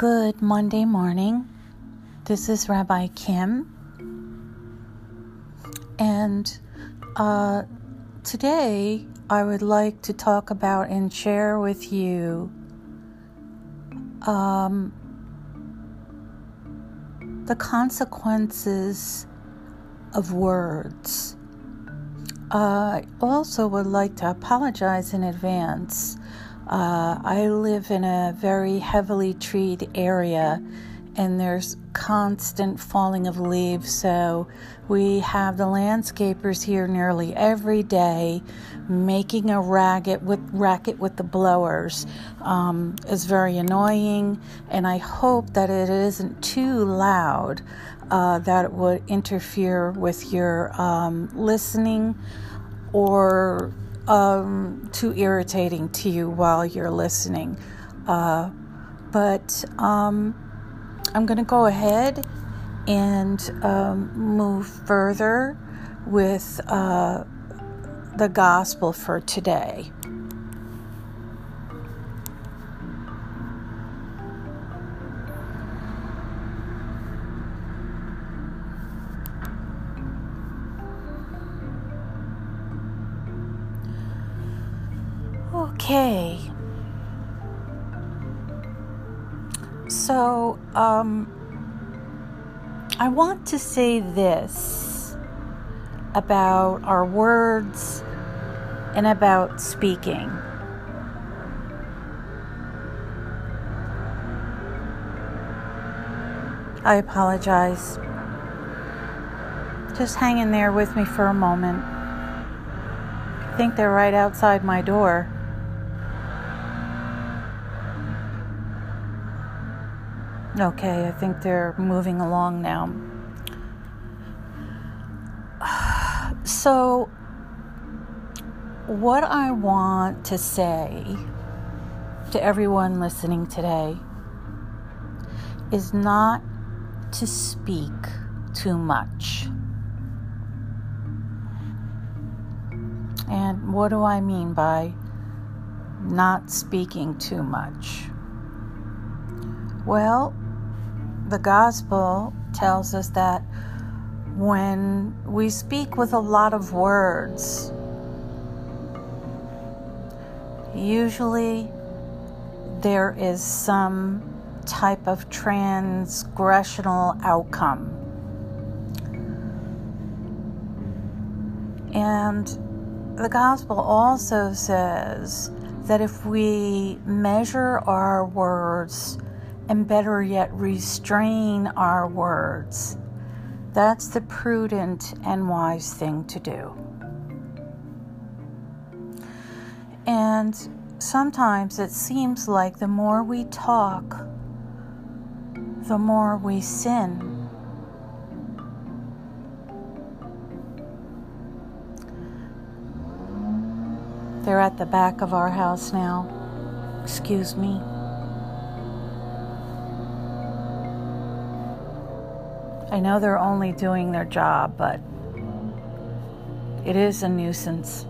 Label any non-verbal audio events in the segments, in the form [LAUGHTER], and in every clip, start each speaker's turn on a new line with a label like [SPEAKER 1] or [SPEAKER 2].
[SPEAKER 1] Good Monday morning. This is Rabbi Kim. And uh, today I would like to talk about and share with you um, the consequences of words. I also would like to apologize in advance uh, I live in a very heavily treed area and there's constant falling of leaves. So we have the landscapers here nearly every day making a racket with racket with the blowers. Um, is very annoying, and I hope that it isn't too loud uh, that would interfere with your um, listening or um, too irritating to you while you're listening. Uh, but um, I'm going to go ahead and um, move further with uh, the gospel for today. Okay. So, um, I want to say this about our words and about speaking. I apologize. Just hang in there with me for a moment. I think they're right outside my door. Okay, I think they're moving along now. [SIGHS] So, what I want to say to everyone listening today is not to speak too much. And what do I mean by not speaking too much? Well, the gospel tells us that when we speak with a lot of words, usually there is some type of transgressional outcome. And the gospel also says that if we measure our words and better yet, restrain our words. That's the prudent and wise thing to do. And sometimes it seems like the more we talk, the more we sin. They're at the back of our house now. Excuse me. I know they're only doing their job, but it is a nuisance.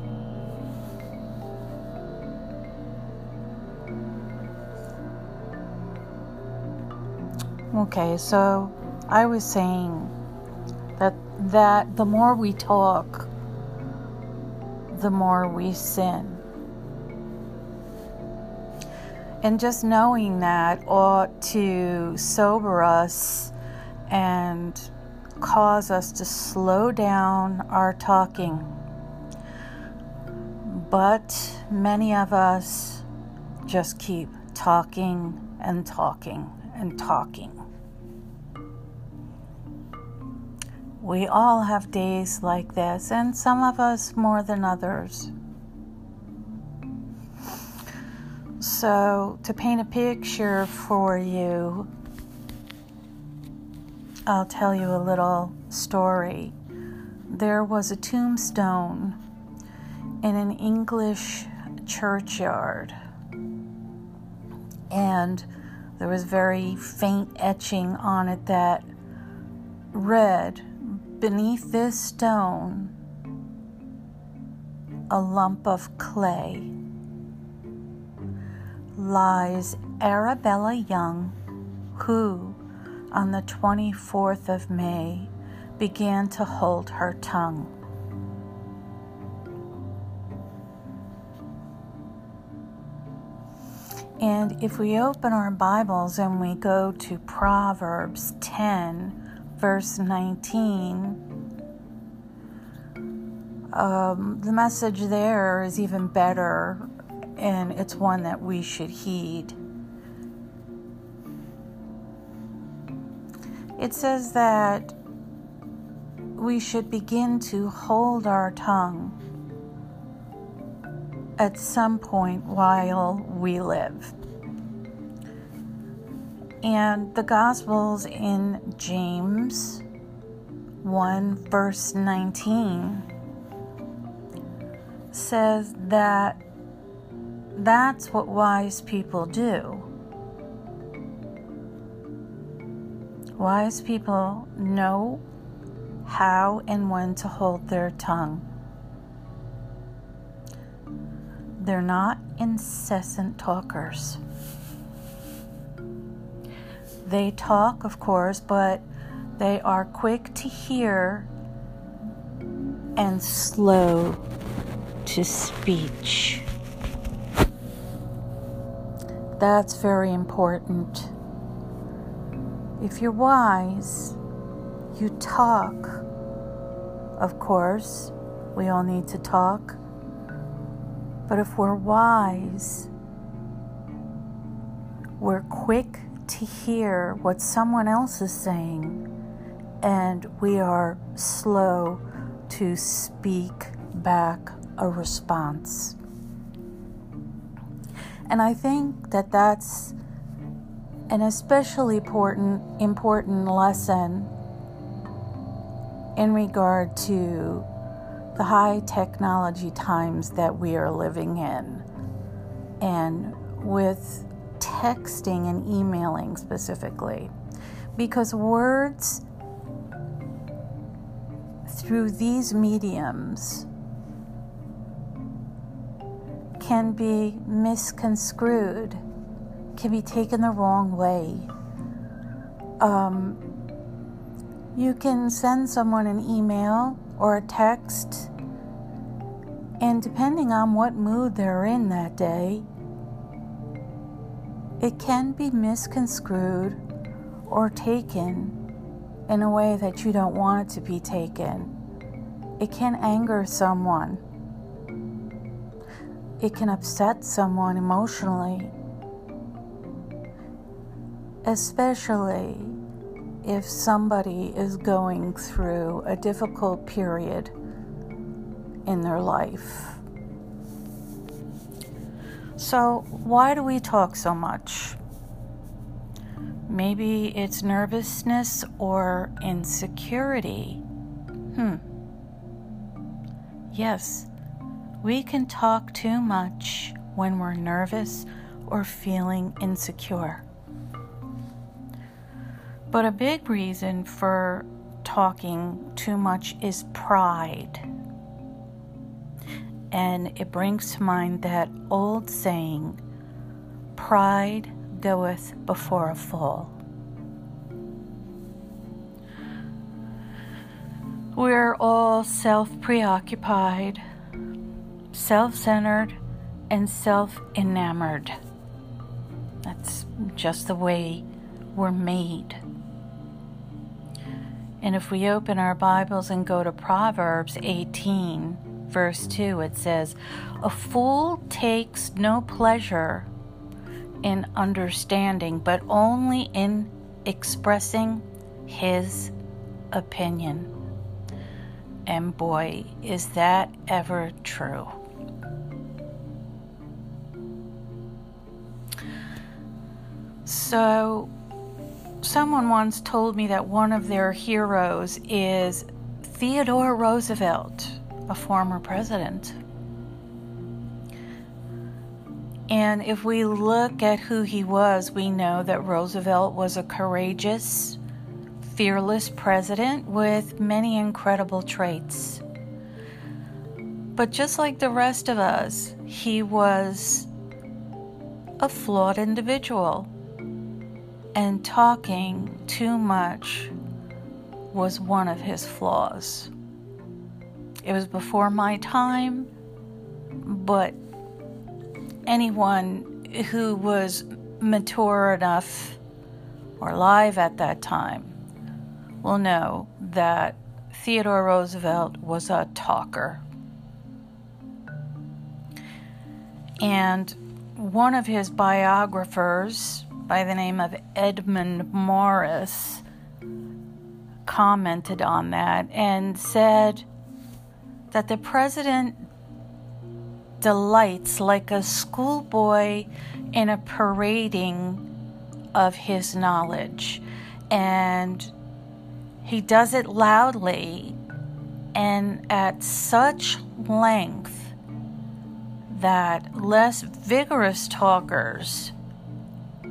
[SPEAKER 1] Okay, so I was saying that that the more we talk, the more we sin. And just knowing that ought to sober us and cause us to slow down our talking. But many of us just keep talking and talking and talking. We all have days like this, and some of us more than others. So, to paint a picture for you, I'll tell you a little story. There was a tombstone in an English churchyard, and there was very faint etching on it that read, Beneath this stone a lump of clay lies Arabella Young, who, on the 24th of May, began to hold her tongue. And if we open our Bibles and we go to Proverbs 10, verse 19, um, the message there is even better, and it's one that we should heed. It says that we should begin to hold our tongue at some point while we live. And the Gospels in James 1, verse 19 says that that's what wise people do. Wise people know how and when to hold their tongue. They're not incessant talkers. They talk, of course, but they are quick to hear and slow to speech. That's very important. If you're wise, you talk. Of course, we all need to talk. But if we're wise, we're quick to hear what someone else is saying, and we are slow to speak back a response. And I think that that's an especially important important lesson in regard to the high technology times that we are living in. And with texting and emailing specifically. Because words through these mediums can be misconstrued can be taken the wrong way. Um, you can send someone an email or a text, and depending on what mood they're in that day, it can be misconstrued or taken in a way that you don't want it to be taken. It can anger someone. It can upset someone emotionally especially if somebody is going through a difficult period in their life. So, why do we talk so much? Maybe it's nervousness or insecurity. Hmm. Yes, we can talk too much when we're nervous or feeling insecure. But a big reason for talking too much is pride. And it brings to mind that old saying, Pride goeth before a fall. We're all self preoccupied, self centered, and self enamored. That's just the way we're made. And if we open our Bibles and go to Proverbs 18, verse 2, it says, A fool takes no pleasure in understanding, but only in expressing his opinion. And boy, is that ever true. So, someone once told me that one of their heroes is Theodore Roosevelt, a former president. And if we look at who he was, we know that Roosevelt was a courageous, fearless president with many incredible traits. But just like the rest of us, he was a flawed individual. And talking too much was one of his flaws. It was before my time, but anyone who was mature enough or alive at that time will know that Theodore Roosevelt was a talker. And one of his biographers, by the name of Edmund Morris, commented on that and said that the president delights like a schoolboy in a parading of his knowledge. And he does it loudly and at such length that less vigorous talkers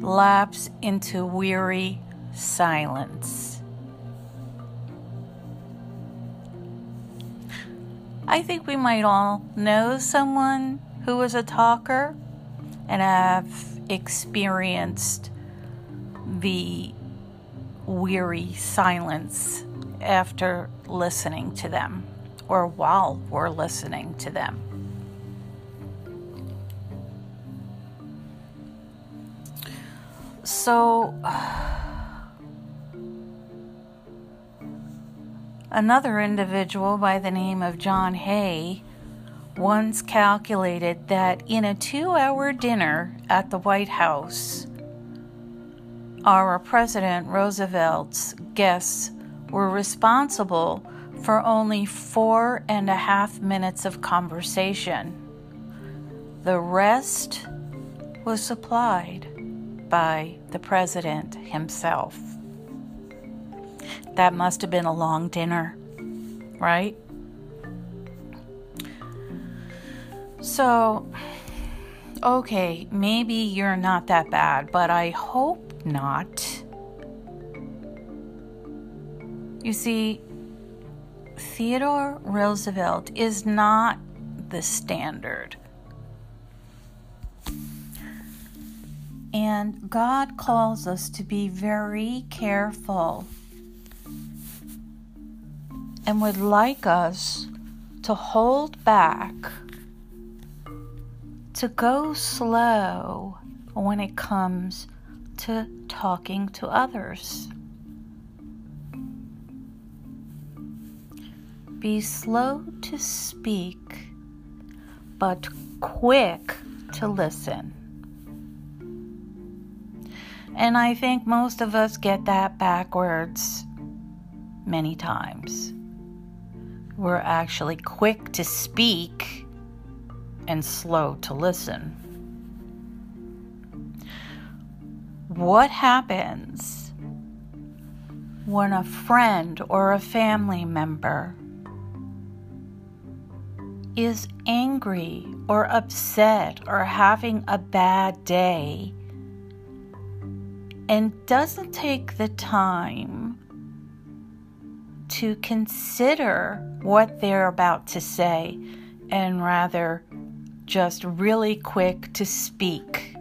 [SPEAKER 1] lapse into weary silence. I think we might all know someone who was a talker and have experienced the weary silence after listening to them or while we're listening to them. So, [SIGHS] another individual by the name of John Hay once calculated that in a two hour dinner at the White House, our President Roosevelt's guests were responsible for only four and a half minutes of conversation. The rest was supplied by the president himself. That must have been a long dinner, right? So, okay, maybe you're not that bad, but I hope not. You see, Theodore Roosevelt is not the standard. And God calls us to be very careful and would like us to hold back, to go slow when it comes to talking to others. Be slow to speak, but quick to listen. And I think most of us get that backwards many times. We're actually quick to speak and slow to listen. What happens when a friend or a family member is angry or upset or having a bad day and doesn't take the time to consider what they're about to say and rather just really quick to speak.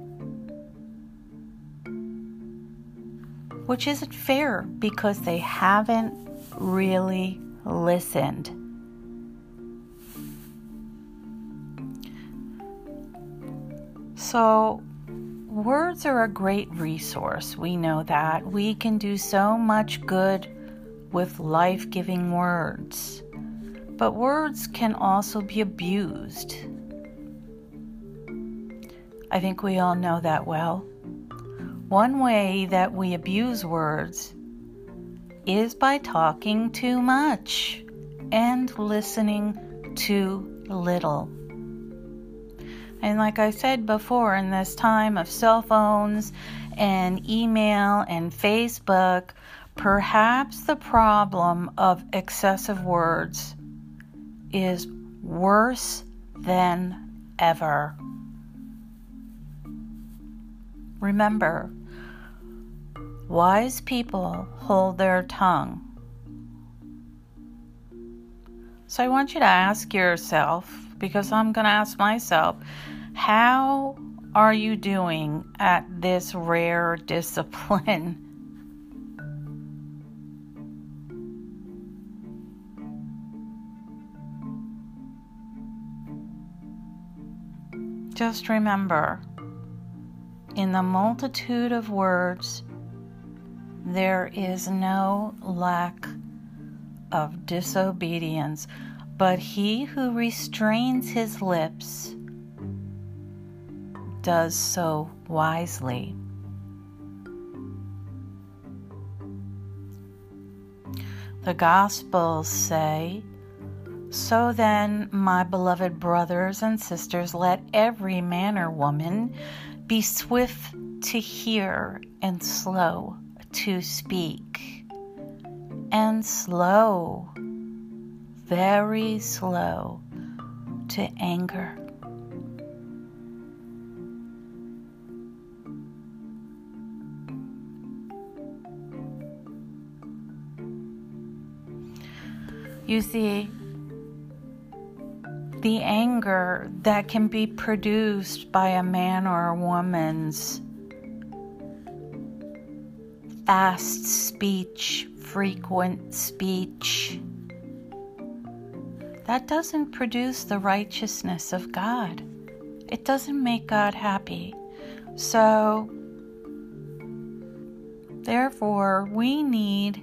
[SPEAKER 1] Which isn't fair because they haven't really listened. So, words are a great resource. We know that. We can do so much good with life giving words. But words can also be abused. I think we all know that well. One way that we abuse words is by talking too much and listening too little. And like I said before, in this time of cell phones and email and Facebook, perhaps the problem of excessive words is worse than ever. Remember, wise people hold their tongue. So I want you to ask yourself because I'm going to ask myself, how are you doing at this rare discipline? [LAUGHS] Just remember, in the multitude of words, there is no lack of disobedience, but he who restrains his lips does so wisely. The Gospels say, So then, my beloved brothers and sisters, let every man or woman be swift to hear and slow to speak, and slow, very slow to anger. You see, the anger that can be produced by a man or a woman's fast speech, frequent speech, that doesn't produce the righteousness of God. It doesn't make God happy. So, therefore, we need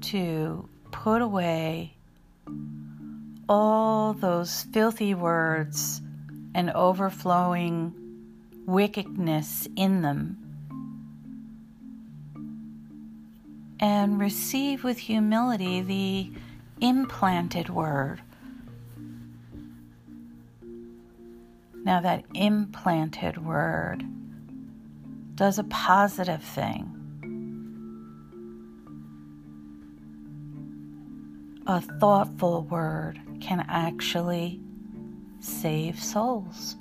[SPEAKER 1] to put away all those filthy words and overflowing wickedness in them and receive with humility the implanted word. Now, that implanted word does a positive thing. a thoughtful word can actually save souls.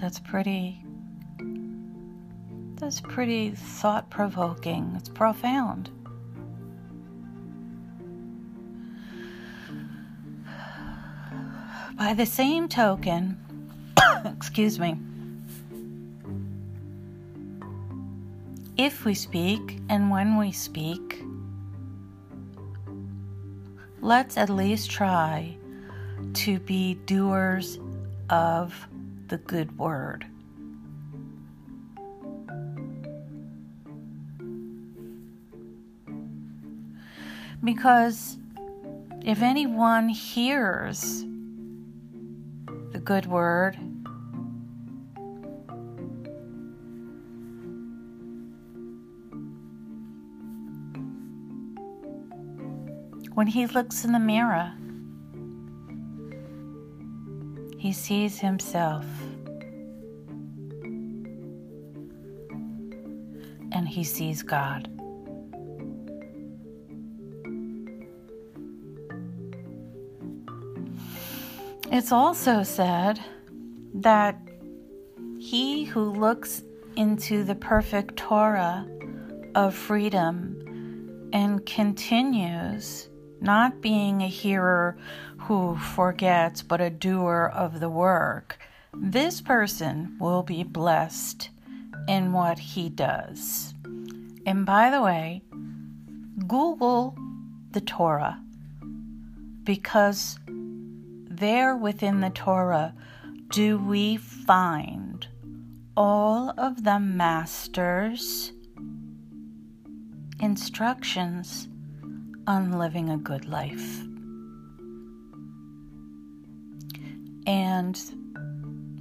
[SPEAKER 1] That's pretty that's pretty thought provoking. It's profound. By the same token, [COUGHS] excuse me, if we speak and when we speak, let's at least try to be doers of the good word. Because if anyone hears the good word When he looks in the mirror, he sees himself and he sees God. It's also said that he who looks into the perfect Torah of freedom and continues not being a hearer who forgets, but a doer of the work, this person will be blessed in what he does. And by the way, Google the Torah because there within the Torah do we find all of the master's instructions on living a good life. And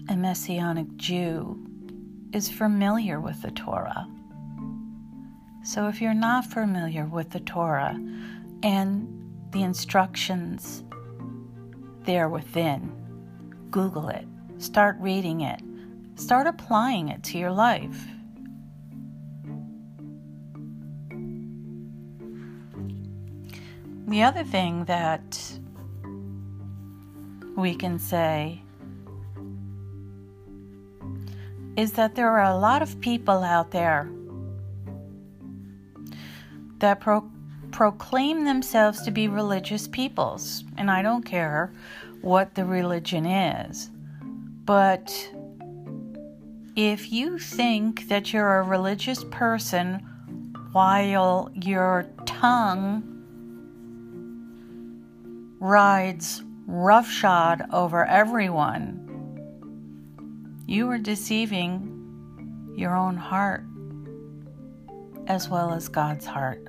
[SPEAKER 1] a Messianic Jew is familiar with the Torah. So if you're not familiar with the Torah and the instructions there within, Google it, start reading it, start applying it to your life. The other thing that we can say is that there are a lot of people out there that pro- proclaim themselves to be religious peoples. And I don't care what the religion is. But if you think that you're a religious person while your tongue rides roughshod over everyone, you are deceiving your own heart as well as God's heart.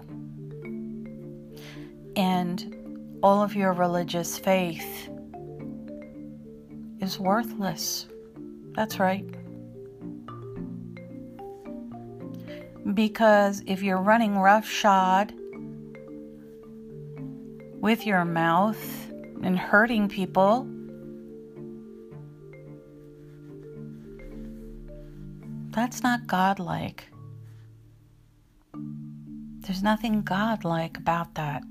[SPEAKER 1] And all of your religious faith is worthless. That's right. Because if you're running roughshod with your mouth and hurting people, that's not godlike. There's nothing godlike about that.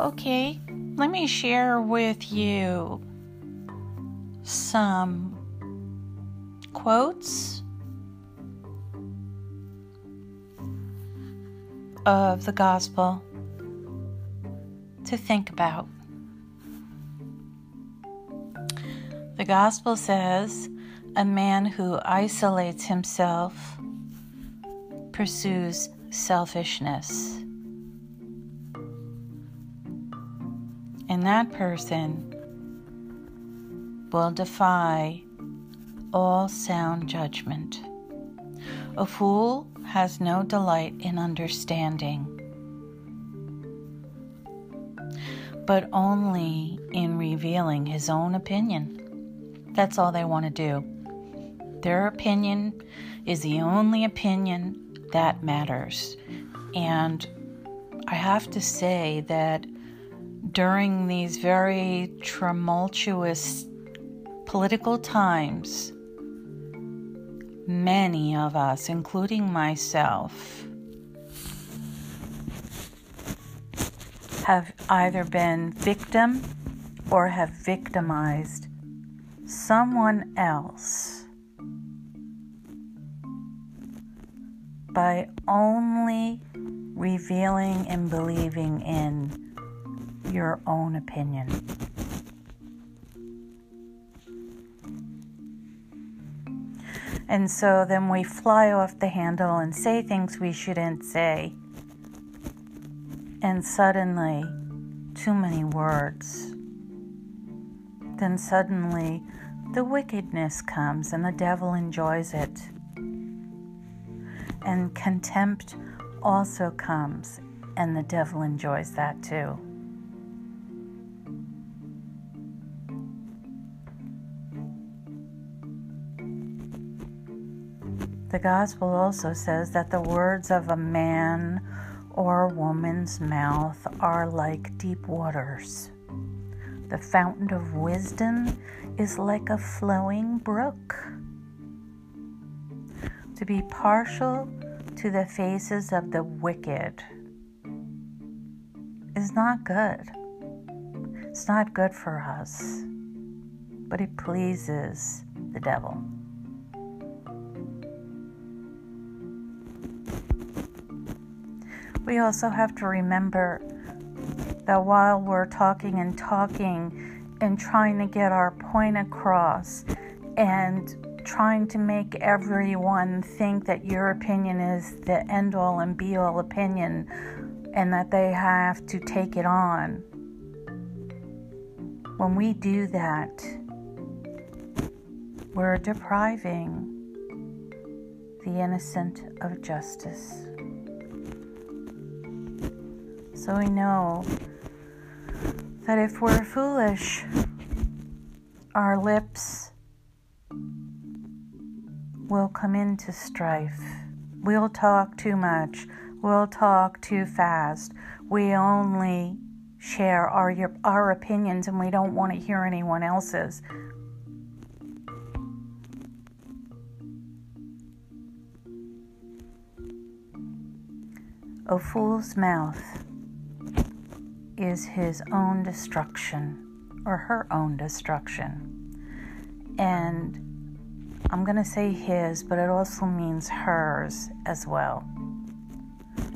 [SPEAKER 1] Okay, let me share with you some quotes of the gospel to think about. The gospel says a man who isolates himself pursues selfishness. And that person will defy all sound judgment. A fool has no delight in understanding, but only in revealing his own opinion. That's all they want to do. Their opinion is the only opinion that matters. And I have to say that during these very tumultuous political times, many of us, including myself, have either been victim or have victimized someone else by only revealing and believing in your own opinion. And so then we fly off the handle and say things we shouldn't say. And suddenly, too many words. Then suddenly, the wickedness comes and the devil enjoys it. And contempt also comes and the devil enjoys that too. The gospel also says that the words of a man or woman's mouth are like deep waters. The fountain of wisdom is like a flowing brook. To be partial to the faces of the wicked is not good. It's not good for us, but it pleases the devil. We also have to remember that while we're talking and talking and trying to get our point across and trying to make everyone think that your opinion is the end all and be all opinion and that they have to take it on. When we do that, we're depriving the innocent of justice. So we know that if we're foolish, our lips will come into strife. We'll talk too much. We'll talk too fast. We only share our, our opinions and we don't want to hear anyone else's. A fool's mouth is his own destruction or her own destruction. And I'm going to say his, but it also means hers as well.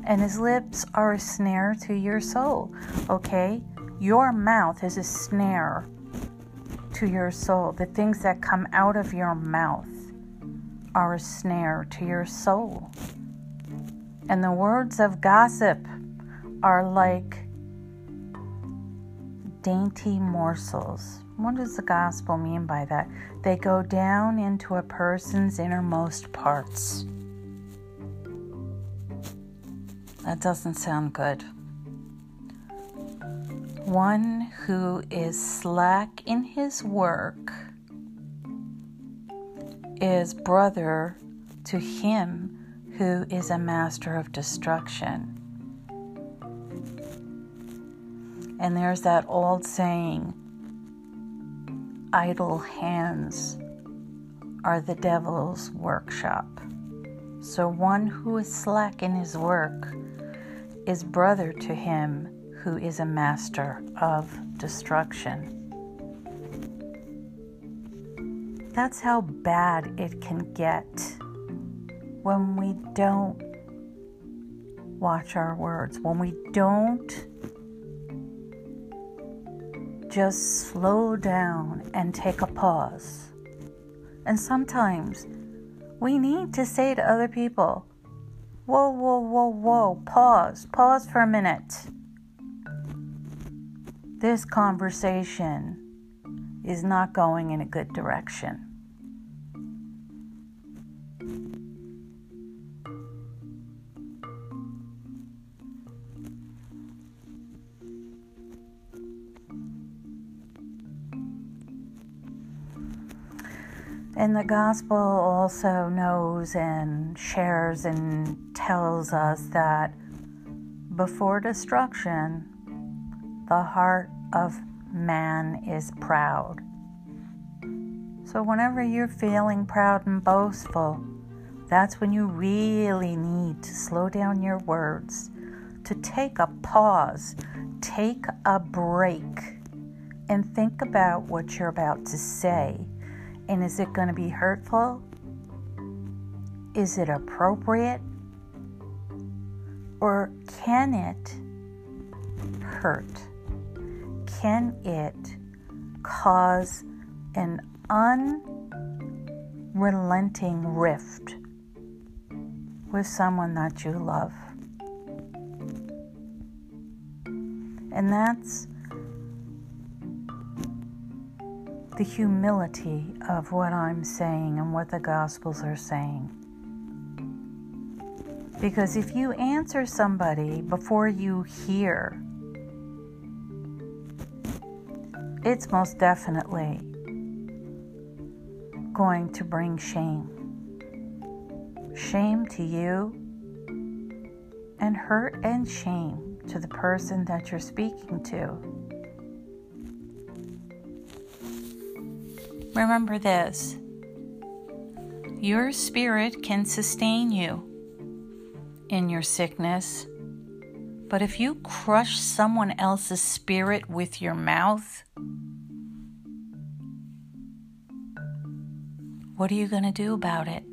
[SPEAKER 1] And his lips are a snare to your soul, okay? Your mouth is a snare to your soul. The things that come out of your mouth are a snare to your soul. And the words of gossip are like dainty morsels. What does the gospel mean by that? They go down into a person's innermost parts. That doesn't sound good. One who is slack in his work is brother to him who is a master of destruction. And there's that old saying idle hands are the devil's workshop. So one who is slack in his work is brother to him who is a master of destruction. That's how bad it can get when we don't watch our words, when we don't just slow down and take a pause. And sometimes we need to say to other people, Whoa, whoa, whoa, whoa, pause, pause for a minute. This conversation is not going in a good direction. And the gospel also knows and shares and tells us that before destruction, the heart of man is proud. So, whenever you're feeling proud and boastful, that's when you really need to slow down your words, to take a pause, take a break, and think about what you're about to say and is it going to be hurtful? Is it appropriate? Or can it hurt? Can it cause an unrelenting rift with someone that you love? And that's the humility of what I'm saying and what the Gospels are saying. Because if you answer somebody before you hear, it's most definitely going to bring shame. Shame to you and hurt and shame to the person that you're speaking to. Remember this your spirit can sustain you in your sickness, but if you crush someone else's spirit with your mouth, what are you going to do about it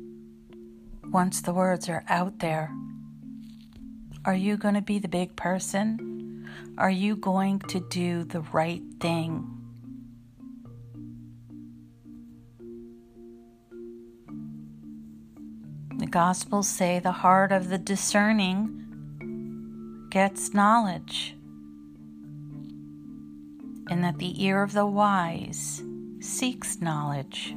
[SPEAKER 1] once the words are out there? Are you going to be the big person? Are you going to do the right thing? The Gospels say the heart of the discerning gets knowledge, and that the ear of the wise seeks knowledge.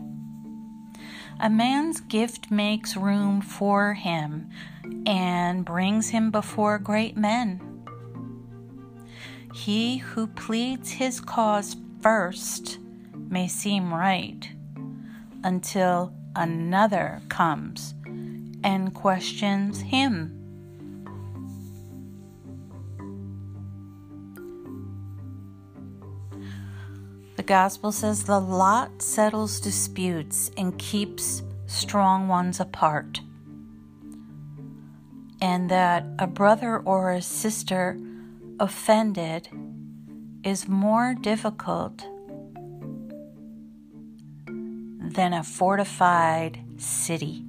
[SPEAKER 1] A man's gift makes room for him and brings him before great men. he who pleads his cause first may seem right until another comes and questions him. The gospel says the lot settles disputes and keeps strong ones apart, and that a brother or a sister offended is more difficult than a fortified city.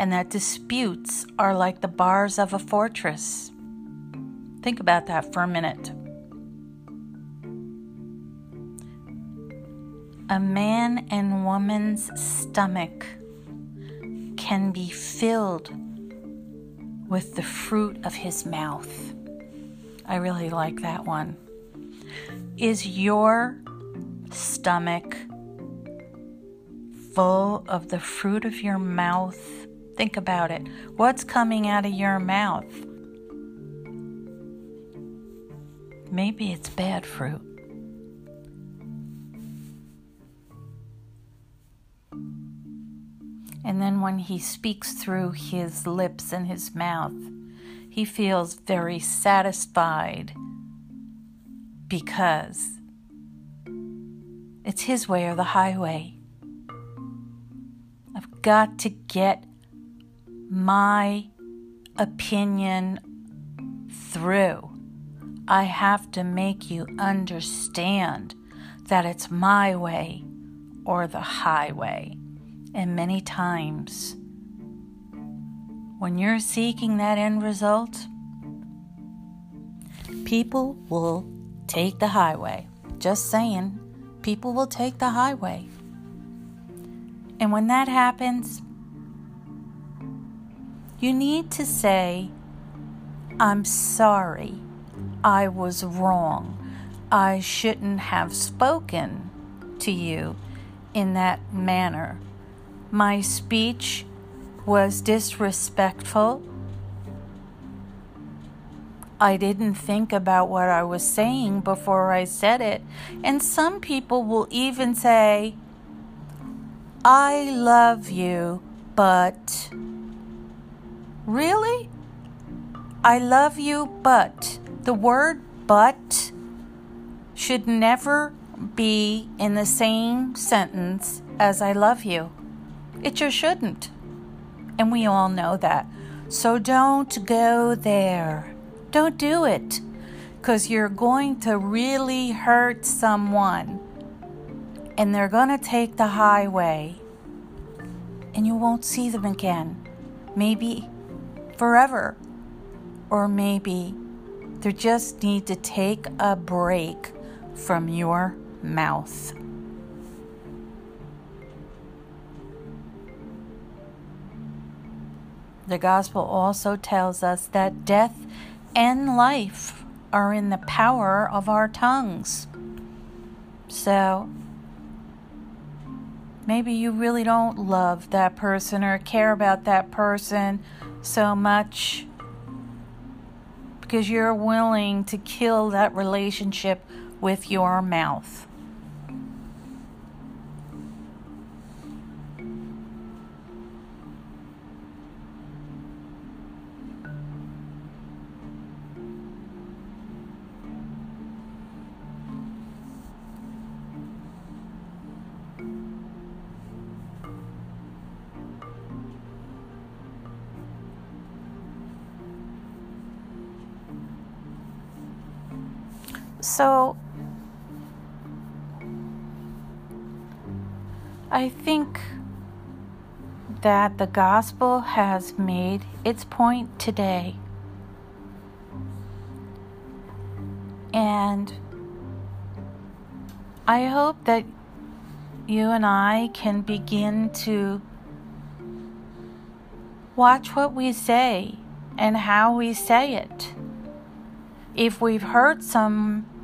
[SPEAKER 1] And that disputes are like the bars of a fortress. Think about that for a minute. A man and woman's stomach can be filled with the fruit of his mouth. I really like that one. Is your stomach full of the fruit of your mouth? Think about it. What's coming out of your mouth? Maybe it's bad fruit. And then when he speaks through his lips and his mouth, he feels very satisfied because it's his way or the highway. I've got to get my opinion through. I have to make you understand that it's my way or the highway. And many times, when you're seeking that end result, people will take the highway. Just saying, people will take the highway. And when that happens, you need to say, I'm sorry, I was wrong. I shouldn't have spoken to you in that manner my speech was disrespectful. I didn't think about what I was saying before I said it. And some people will even say, I love you, but. Really? I love you, but. The word but should never be in the same sentence as I love you. It just shouldn't. And we all know that. So don't go there. Don't do it. Because you're going to really hurt someone. And they're going to take the highway. And you won't see them again. Maybe forever. Or maybe they just need to take a break from your mouth. The gospel also tells us that death and life are in the power of our tongues. So, maybe you really don't love that person or care about that person so much because you're willing to kill that relationship with your mouth. So, I think that the gospel has made its point today. And I hope that you and I can begin to watch what we say and how we say it. If we've hurt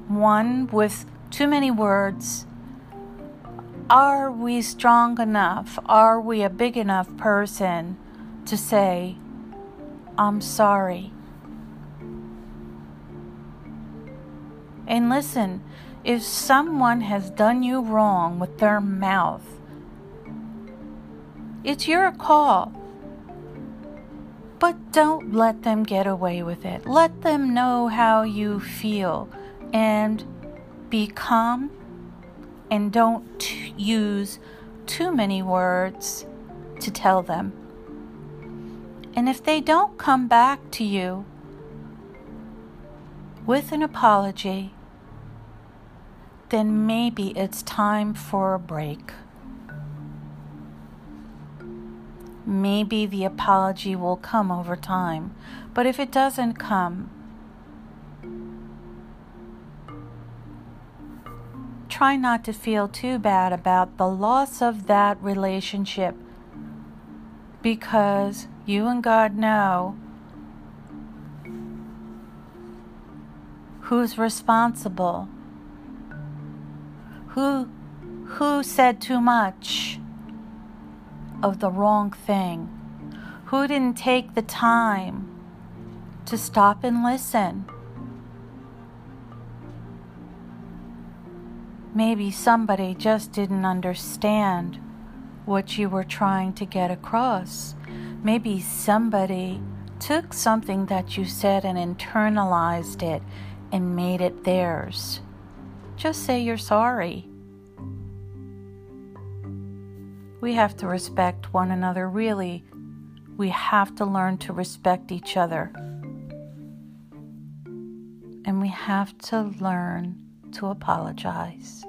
[SPEAKER 1] someone with too many words, are we strong enough? Are we a big enough person to say, I'm sorry? And listen, if someone has done you wrong with their mouth, it's your call. But don't let them get away with it. Let them know how you feel and be calm and don't t- use too many words to tell them. And if they don't come back to you with an apology, then maybe it's time for a break. Maybe the apology will come over time. But if it doesn't come, try not to feel too bad about the loss of that relationship because you and God know who's responsible. Who who said too much of the wrong thing? Who didn't take the time to stop and listen maybe somebody just didn't understand what you were trying to get across. Maybe somebody took something that you said and internalized it and made it theirs. Just say you're sorry. We have to respect one another, really. We have to learn to respect each other. And we have to learn to apologize.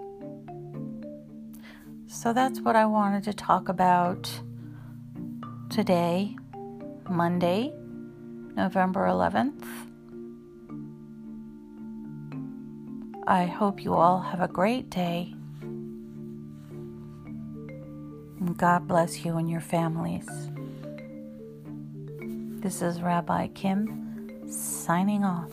[SPEAKER 1] So that's what I wanted to talk about today, Monday, November 11th. I hope you all have a great day. And God bless you and your families. This is Rabbi Kim signing off.